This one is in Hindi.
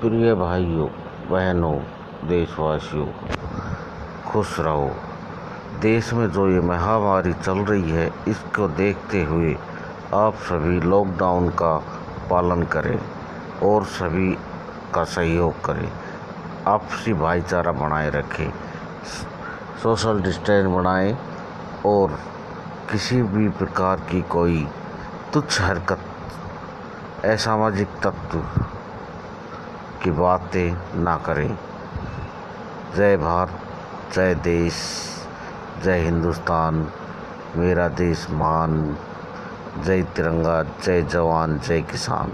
प्रिय भाइयों, बहनों, देशवासियों, खुश रहो। देश में जो ये महामारी चल रही है, इसको देखते हुए आप सभी लॉकडाउन का पालन करें और सभी का सहयोग करें। आपसी भाईचारा बनाए रखें सोशल डिस्टेंस बनाएँ और किसी भी प्रकार की कोई तुच्छ हरकत, असामाजिक तत्व की बातें ना करें। जय भारत, जय देश, जय हिंदुस्तान, मेरा देश महान जय तिरंगा, जय जवान, जय किसान।